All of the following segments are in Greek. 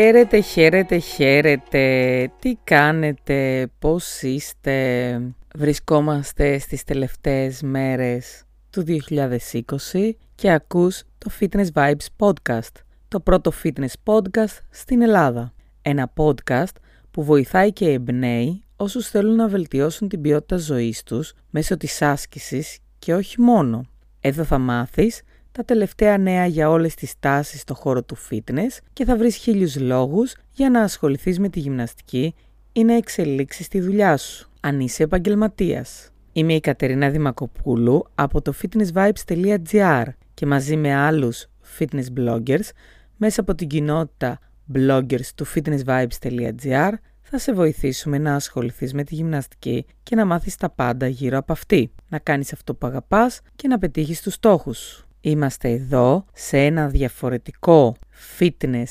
Χαίρετε, χαίρετε, χαίρετε. Τι κάνετε, πώς είστε; Βρισκόμαστε στις τελευταίες μέρες του 2020 και ακούς το Fitness Vibes Podcast, το πρώτο fitness podcast στην Ελλάδα. Ένα podcast που βοηθάει και εμπνέει όσους θέλουν να βελτιώσουν την ποιότητα ζωής τους μέσω της άσκησης και όχι μόνο. Εδώ θα μάθεις τα τελευταία νέα για όλες τις τάσεις στο χώρο του fitness και θα βρεις χίλιους λόγους για να ασχοληθείς με τη γυμναστική ή να εξελίξεις τη δουλειά σου, αν είσαι επαγγελματίας. Είμαι η Κατερίνα Δημακοπούλου από το fitnessvibes.gr και μαζί με άλλους fitness bloggers μέσα από την κοινότητα bloggers του fitnessvibes.gr θα σε βοηθήσουμε να ασχοληθείς με τη γυμναστική και να μάθεις τα πάντα γύρω από αυτή, να κάνεις αυτό που αγαπάς και να πετύχεις τους στόχους σου. Είμαστε εδώ σε ένα διαφορετικό Fitness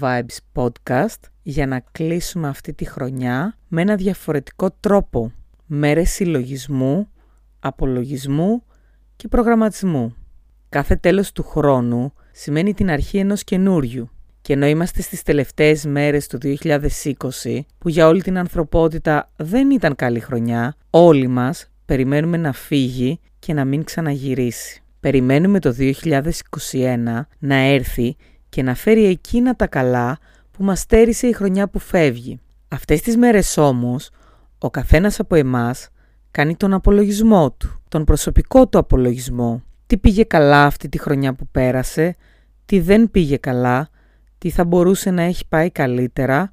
Vibes podcast για να κλείσουμε αυτή τη χρονιά με ένα διαφορετικό τρόπο. Μέρες συλλογισμού, απολογισμού και προγραμματισμού. Κάθε τέλος του χρόνου σημαίνει την αρχή ενός καινούριου. Και ενώ είμαστε στις τελευταίες μέρες του 2020, που για όλη την ανθρωπότητα δεν ήταν καλή χρονιά, όλοι μας περιμένουμε να φύγει και να μην ξαναγυρίσει. Περιμένουμε το 2021 να έρθει και να φέρει εκείνα τα καλά που μας στέρισε η χρονιά που φεύγει. Αυτές τις μέρες όμως, ο καθένας από εμάς κάνει τον απολογισμό του, τον προσωπικό του απολογισμό. Τι πήγε καλά αυτή τη χρονιά που πέρασε, τι δεν πήγε καλά, τι θα μπορούσε να έχει πάει καλύτερα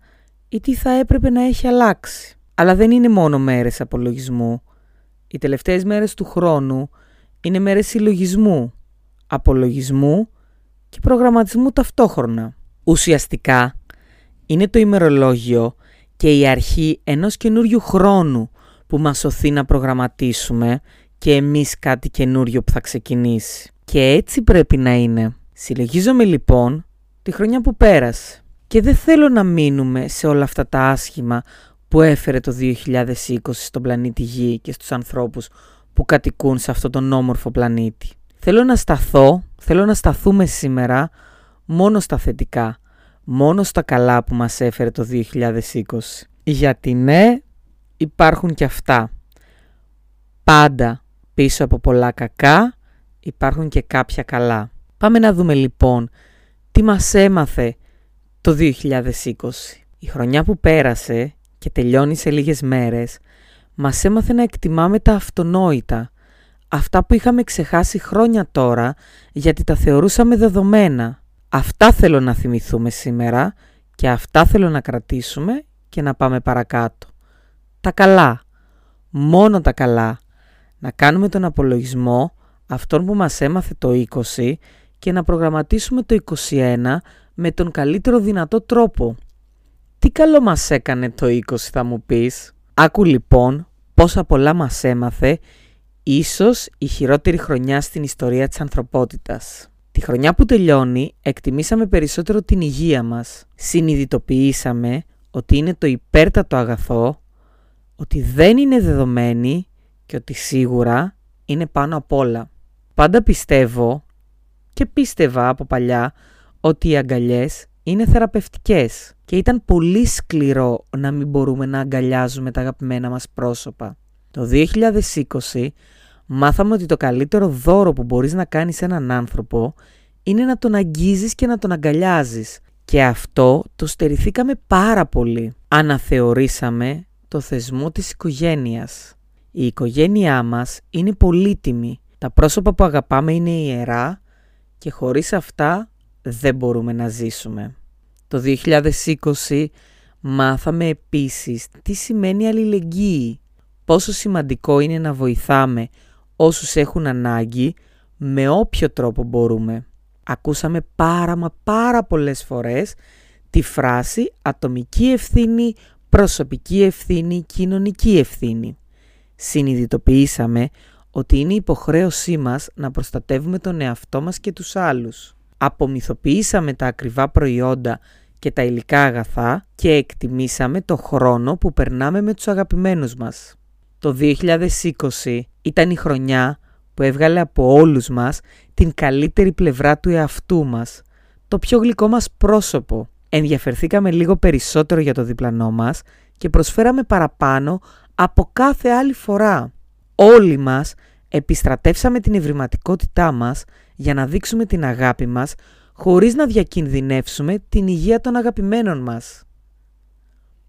ή τι θα έπρεπε να έχει αλλάξει. Αλλά δεν είναι μόνο μέρες απολογισμού. Οι τελευταίες μέρες του χρόνου είναι μέρες συλλογισμού, απολογισμού και προγραμματισμού ταυτόχρονα. Ουσιαστικά είναι το ημερολόγιο και η αρχή ενός καινούριου χρόνου που μας σωθεί να προγραμματίσουμε και εμείς κάτι καινούριο που θα ξεκινήσει. Και έτσι πρέπει να είναι. Συλλογίζομαι λοιπόν τη χρονιά που πέρασε και δεν θέλω να μείνουμε σε όλα αυτά τα άσχημα που έφερε το 2020 στον πλανήτη Γη και στους ανθρώπους που κατοικούν σε αυτόν τον όμορφο πλανήτη. Θέλω να σταθώ, θέλω να σταθούμε σήμερα μόνο στα θετικά, μόνο στα καλά που μας έφερε το 2020. Γιατί ναι, υπάρχουν και αυτά. Πάντα πίσω από πολλά κακά υπάρχουν και κάποια καλά. Πάμε να δούμε λοιπόν τι μας έμαθε το 2020. Η χρονιά που πέρασε και τελειώνει σε λίγες μέρες μας έμαθε να εκτιμάμε τα αυτονόητα, αυτά που είχαμε ξεχάσει χρόνια τώρα γιατί τα θεωρούσαμε δεδομένα. Αυτά θέλω να θυμηθούμε σήμερα και αυτά θέλω να κρατήσουμε και να πάμε παρακάτω. Τα καλά, μόνο τα καλά. Να κάνουμε τον απολογισμό αυτόν που μας έμαθε το 20 και να προγραμματίσουμε το 21 με τον καλύτερο δυνατό τρόπο. Τι καλό μας έκανε το 20 θα μου πεις. Άκου λοιπόν πόσα πολλά μας έμαθε, ίσως η χειρότερη χρονιά στην ιστορία της ανθρωπότητας. Τη χρονιά που τελειώνει εκτιμήσαμε περισσότερο την υγεία μας. Συνειδητοποιήσαμε ότι είναι το υπέρτατο αγαθό, ότι δεν είναι δεδομένη και ότι σίγουρα είναι πάνω απ' όλα. Πάντα πιστεύω και πίστευα από παλιά ότι οι αγκαλιές είναι θεραπευτικές και ήταν πολύ σκληρό να μην μπορούμε να αγκαλιάζουμε τα αγαπημένα μας πρόσωπα. Το 2020 μάθαμε ότι το καλύτερο δώρο που μπορείς να κάνεις σε έναν άνθρωπο είναι να τον αγγίζεις και να τον αγκαλιάζεις. Και αυτό το στερηθήκαμε πάρα πολύ. Αναθεωρήσαμε το θεσμό της οικογένειας. Η οικογένειά μας είναι πολύτιμη. Τα πρόσωπα που αγαπάμε είναι ιερά και χωρίς αυτά δεν μπορούμε να ζήσουμε. Το 2020 μάθαμε επίσης τι σημαίνει αλληλεγγύη, πόσο σημαντικό είναι να βοηθάμε όσους έχουν ανάγκη με όποιο τρόπο μπορούμε. Ακούσαμε πάρα μα πάρα πολλές φορές τη φράση ατομική ευθύνη, προσωπική ευθύνη, κοινωνική ευθύνη. Συνειδητοποιήσαμε ότι είναι υποχρέωσή μας να προστατεύουμε τον εαυτό μας και τους άλλους απομυθοποιήσαμε τα ακριβά προϊόντα και τα υλικά αγαθά και εκτιμήσαμε το χρόνο που περνάμε με τους αγαπημένους μας. Το 2020 ήταν η χρονιά που έβγαλε από όλους μας την καλύτερη πλευρά του εαυτού μας, το πιο γλυκό μας πρόσωπο. ενδιαφερθήκαμε λίγο περισσότερο για το διπλανό μας και προσφέραμε παραπάνω από κάθε άλλη φορά. Όλοι μας επιστρατεύσαμε την ευρηματικότητά μας για να δείξουμε την αγάπη μας χωρίς να διακινδυνεύσουμε την υγεία των αγαπημένων μας.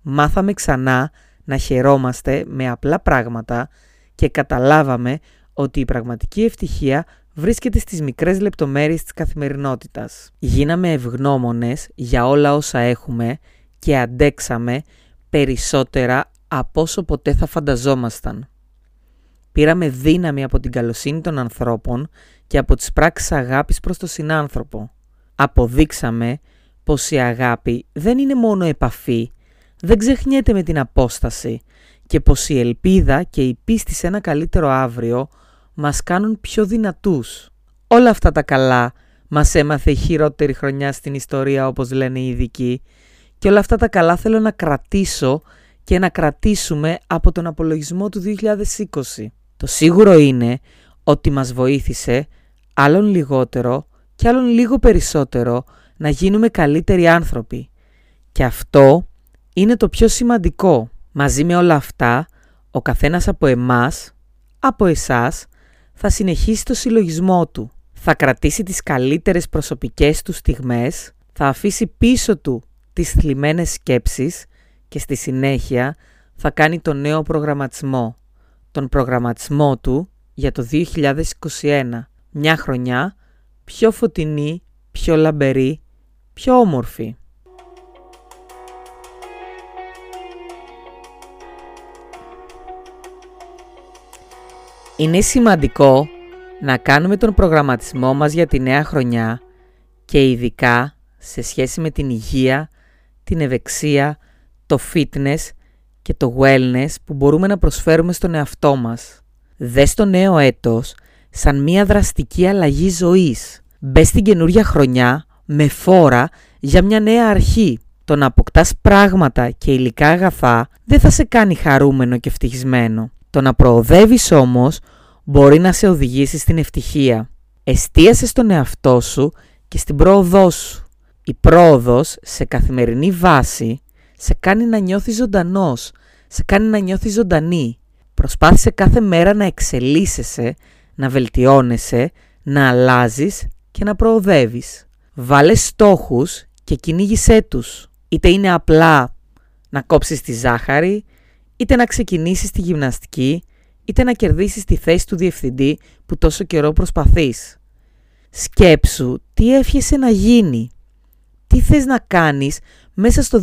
Μάθαμε ξανά να χαιρόμαστε με απλά πράγματα και καταλάβαμε ότι η πραγματική ευτυχία βρίσκεται στις μικρές λεπτομέρειες της καθημερινότητας. Γίναμε ευγνώμονες για όλα όσα έχουμε και αντέξαμε περισσότερα από όσο ποτέ θα φανταζόμασταν. Πήραμε δύναμη από την καλοσύνη των ανθρώπων και από τις πράξεις αγάπης προς τον συνάνθρωπο. Αποδείξαμε πως η αγάπη δεν είναι μόνο επαφή, δεν ξεχνιέται με την απόσταση και πως η ελπίδα και η πίστη σε ένα καλύτερο αύριο μας κάνουν πιο δυνατούς. Όλα αυτά τα καλά μας έμαθε η χειρότερη χρονιά στην ιστορία όπως λένε οι ειδικοί και όλα αυτά τα καλά θέλω να κρατήσω και να κρατήσουμε από τον απολογισμό του 2020. Το σίγουρο είναι ότι μας βοήθησε άλλον λιγότερο και άλλον λίγο περισσότερο να γίνουμε καλύτεροι άνθρωποι. Και αυτό είναι το πιο σημαντικό. Μαζί με όλα αυτά, ο καθένας από εμάς, από εσάς, θα συνεχίσει το συλλογισμό του. Θα κρατήσει τις καλύτερες προσωπικές του στιγμές, θα αφήσει πίσω του τις θλιμμένες σκέψεις και στη συνέχεια θα κάνει το νέο προγραμματισμό. Τον προγραμματισμό του για το 2021. Μια χρονιά πιο φωτεινή, πιο λαμπερή, πιο όμορφη. Είναι σημαντικό να κάνουμε τον προγραμματισμό μας για τη νέα χρονιά και ειδικά σε σχέση με την υγεία, την ευεξία, το fitness και το wellness που μπορούμε να προσφέρουμε στον εαυτό μας. Δες το νέο έτος σαν μια δραστική αλλαγή ζωής. Μπες στην καινούρια χρονιά με φόρα για μια νέα αρχή. Το να αποκτάς πράγματα και υλικά αγαθά δεν θα σε κάνει χαρούμενο και ευτυχισμένο. Το να προοδεύεις όμως μπορεί να σε οδηγήσει στην ευτυχία. Εστίασε στον εαυτό σου και στην πρόοδό σου. Η πρόοδος σε καθημερινή βάση σε κάνει να νιώθεις ζωντανός, σε κάνει να νιώθεις ζωντανή. Προσπάθησε κάθε μέρα να εξελίσσεσαι, να βελτιώνεσαι, να αλλάζεις και να προοδεύεις. Βάλε στόχους και κυνήγησέ τους. Είτε είναι απλά να κόψεις τη ζάχαρη, είτε να ξεκινήσεις τη γυμναστική, είτε να κερδίσεις τη θέση του διευθυντή που τόσο καιρό προσπαθείς. Σκέψου τι εύχεσαι να γίνει. Τι θες να κάνεις μέσα στο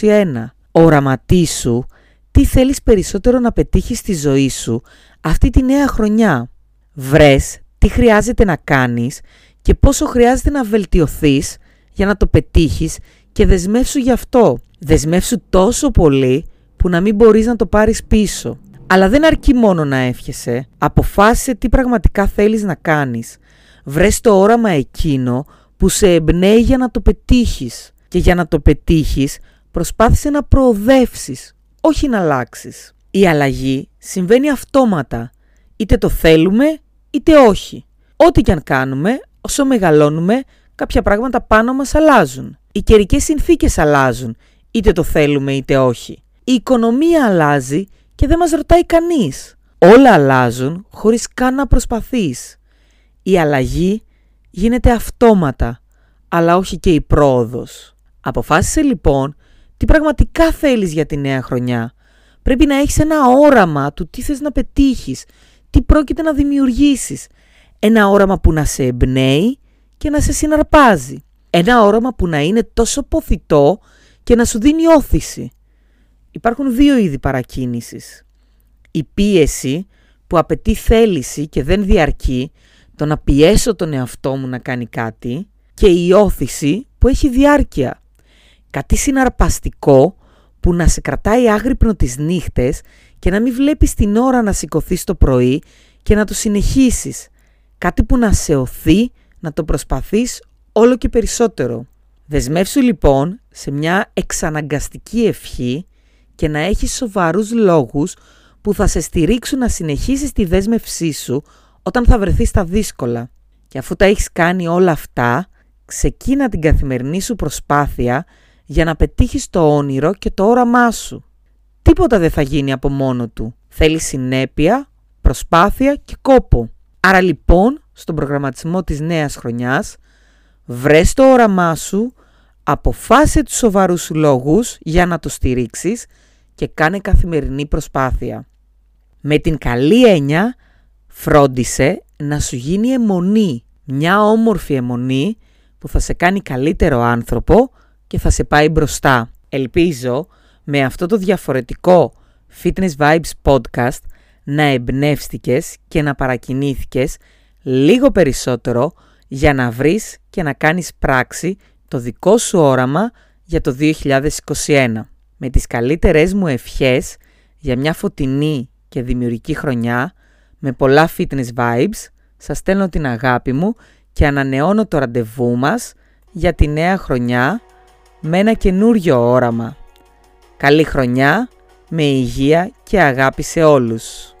2021. Οραματίσου τι θέλεις περισσότερο να πετύχεις στη ζωή σου αυτή τη νέα χρονιά. Βρες τι χρειάζεται να κάνεις και πόσο χρειάζεται να βελτιωθείς για να το πετύχεις και δεσμεύσου γι' αυτό. Δεσμεύσου τόσο πολύ που να μην μπορείς να το πάρεις πίσω. Αλλά δεν αρκεί μόνο να εύχεσαι. Αποφάσισε τι πραγματικά θέλεις να κάνεις. Βρες το όραμα εκείνο που σε εμπνέει για να το πετύχεις. Και για να το πετύχεις προσπάθησε να προοδεύσεις, όχι να αλλάξεις. Η αλλαγή συμβαίνει αυτόματα. Είτε το θέλουμε είτε όχι. Ό,τι και αν κάνουμε, όσο μεγαλώνουμε, κάποια πράγματα πάνω μας αλλάζουν. Οι καιρικές συνθήκες αλλάζουν, είτε το θέλουμε είτε όχι. Η οικονομία αλλάζει και δεν μας ρωτάει κανείς. Όλα αλλάζουν χωρίς καν να προσπαθείς. Η αλλαγή γίνεται αυτόματα, αλλά όχι και η πρόοδος. Αποφάσισε λοιπόν τι πραγματικά θέλεις για τη νέα χρονιά. Πρέπει να έχεις ένα όραμα του τι θες να πετύχεις, τι πρόκειται να δημιουργήσεις. Ένα όραμα που να σε εμπνέει και να σε συναρπάζει. Ένα όραμα που να είναι τόσο ποθητό και να σου δίνει όθηση. Υπάρχουν δύο είδη παρακίνησης. Η πίεση που απαιτεί θέληση και δεν διαρκεί, το να πιέσω τον εαυτό μου να κάνει κάτι και η όθηση που έχει διάρκεια. Κάτι συναρπαστικό που να σε κρατάει άγρυπνο τις νύχτες και να μην βλέπεις την ώρα να σηκωθείς το πρωί και να το συνεχίσεις. Κάτι που να σε οθεί να το προσπαθείς όλο και περισσότερο. Δεσμεύσου λοιπόν σε μια εξαναγκαστική ευχή και να έχεις σοβαρούς λόγους που θα σε στηρίξουν να συνεχίσεις τη δέσμευσή σου όταν θα βρεθείς στα δύσκολα. Και αφού τα έχεις κάνει όλα αυτά, ξεκίνα την καθημερινή σου προσπάθεια για να πετύχεις το όνειρο και το όραμά σου. Τίποτα δεν θα γίνει από μόνο του. Θέλει συνέπεια, προσπάθεια και κόπο. Άρα λοιπόν, στον προγραμματισμό της νέας χρονιάς, βρες το όραμά σου, αποφάσισε τους σοβαρούς σου λόγους για να το στηρίξεις και κάνε καθημερινή προσπάθεια. Με την καλή έννοια, φρόντισε να σου γίνει αιμονή, μια όμορφη αιμονή που θα σε κάνει καλύτερο άνθρωπο και θα σε πάει μπροστά. Ελπίζω με αυτό το διαφορετικό Fitness Vibes podcast να εμπνεύστηκες και να παρακινήθηκες λίγο περισσότερο για να βρεις και να κάνεις πράξη το δικό σου όραμα για το 2021. Με τις καλύτερες μου ευχές για μια φωτεινή και δημιουργική χρονιά με πολλά fitness vibes, σας στέλνω την αγάπη μου και ανανεώνω το ραντεβού μας για τη νέα χρονιά με ένα καινούριο όραμα. Καλή χρονιά, με υγεία και αγάπη σε όλους.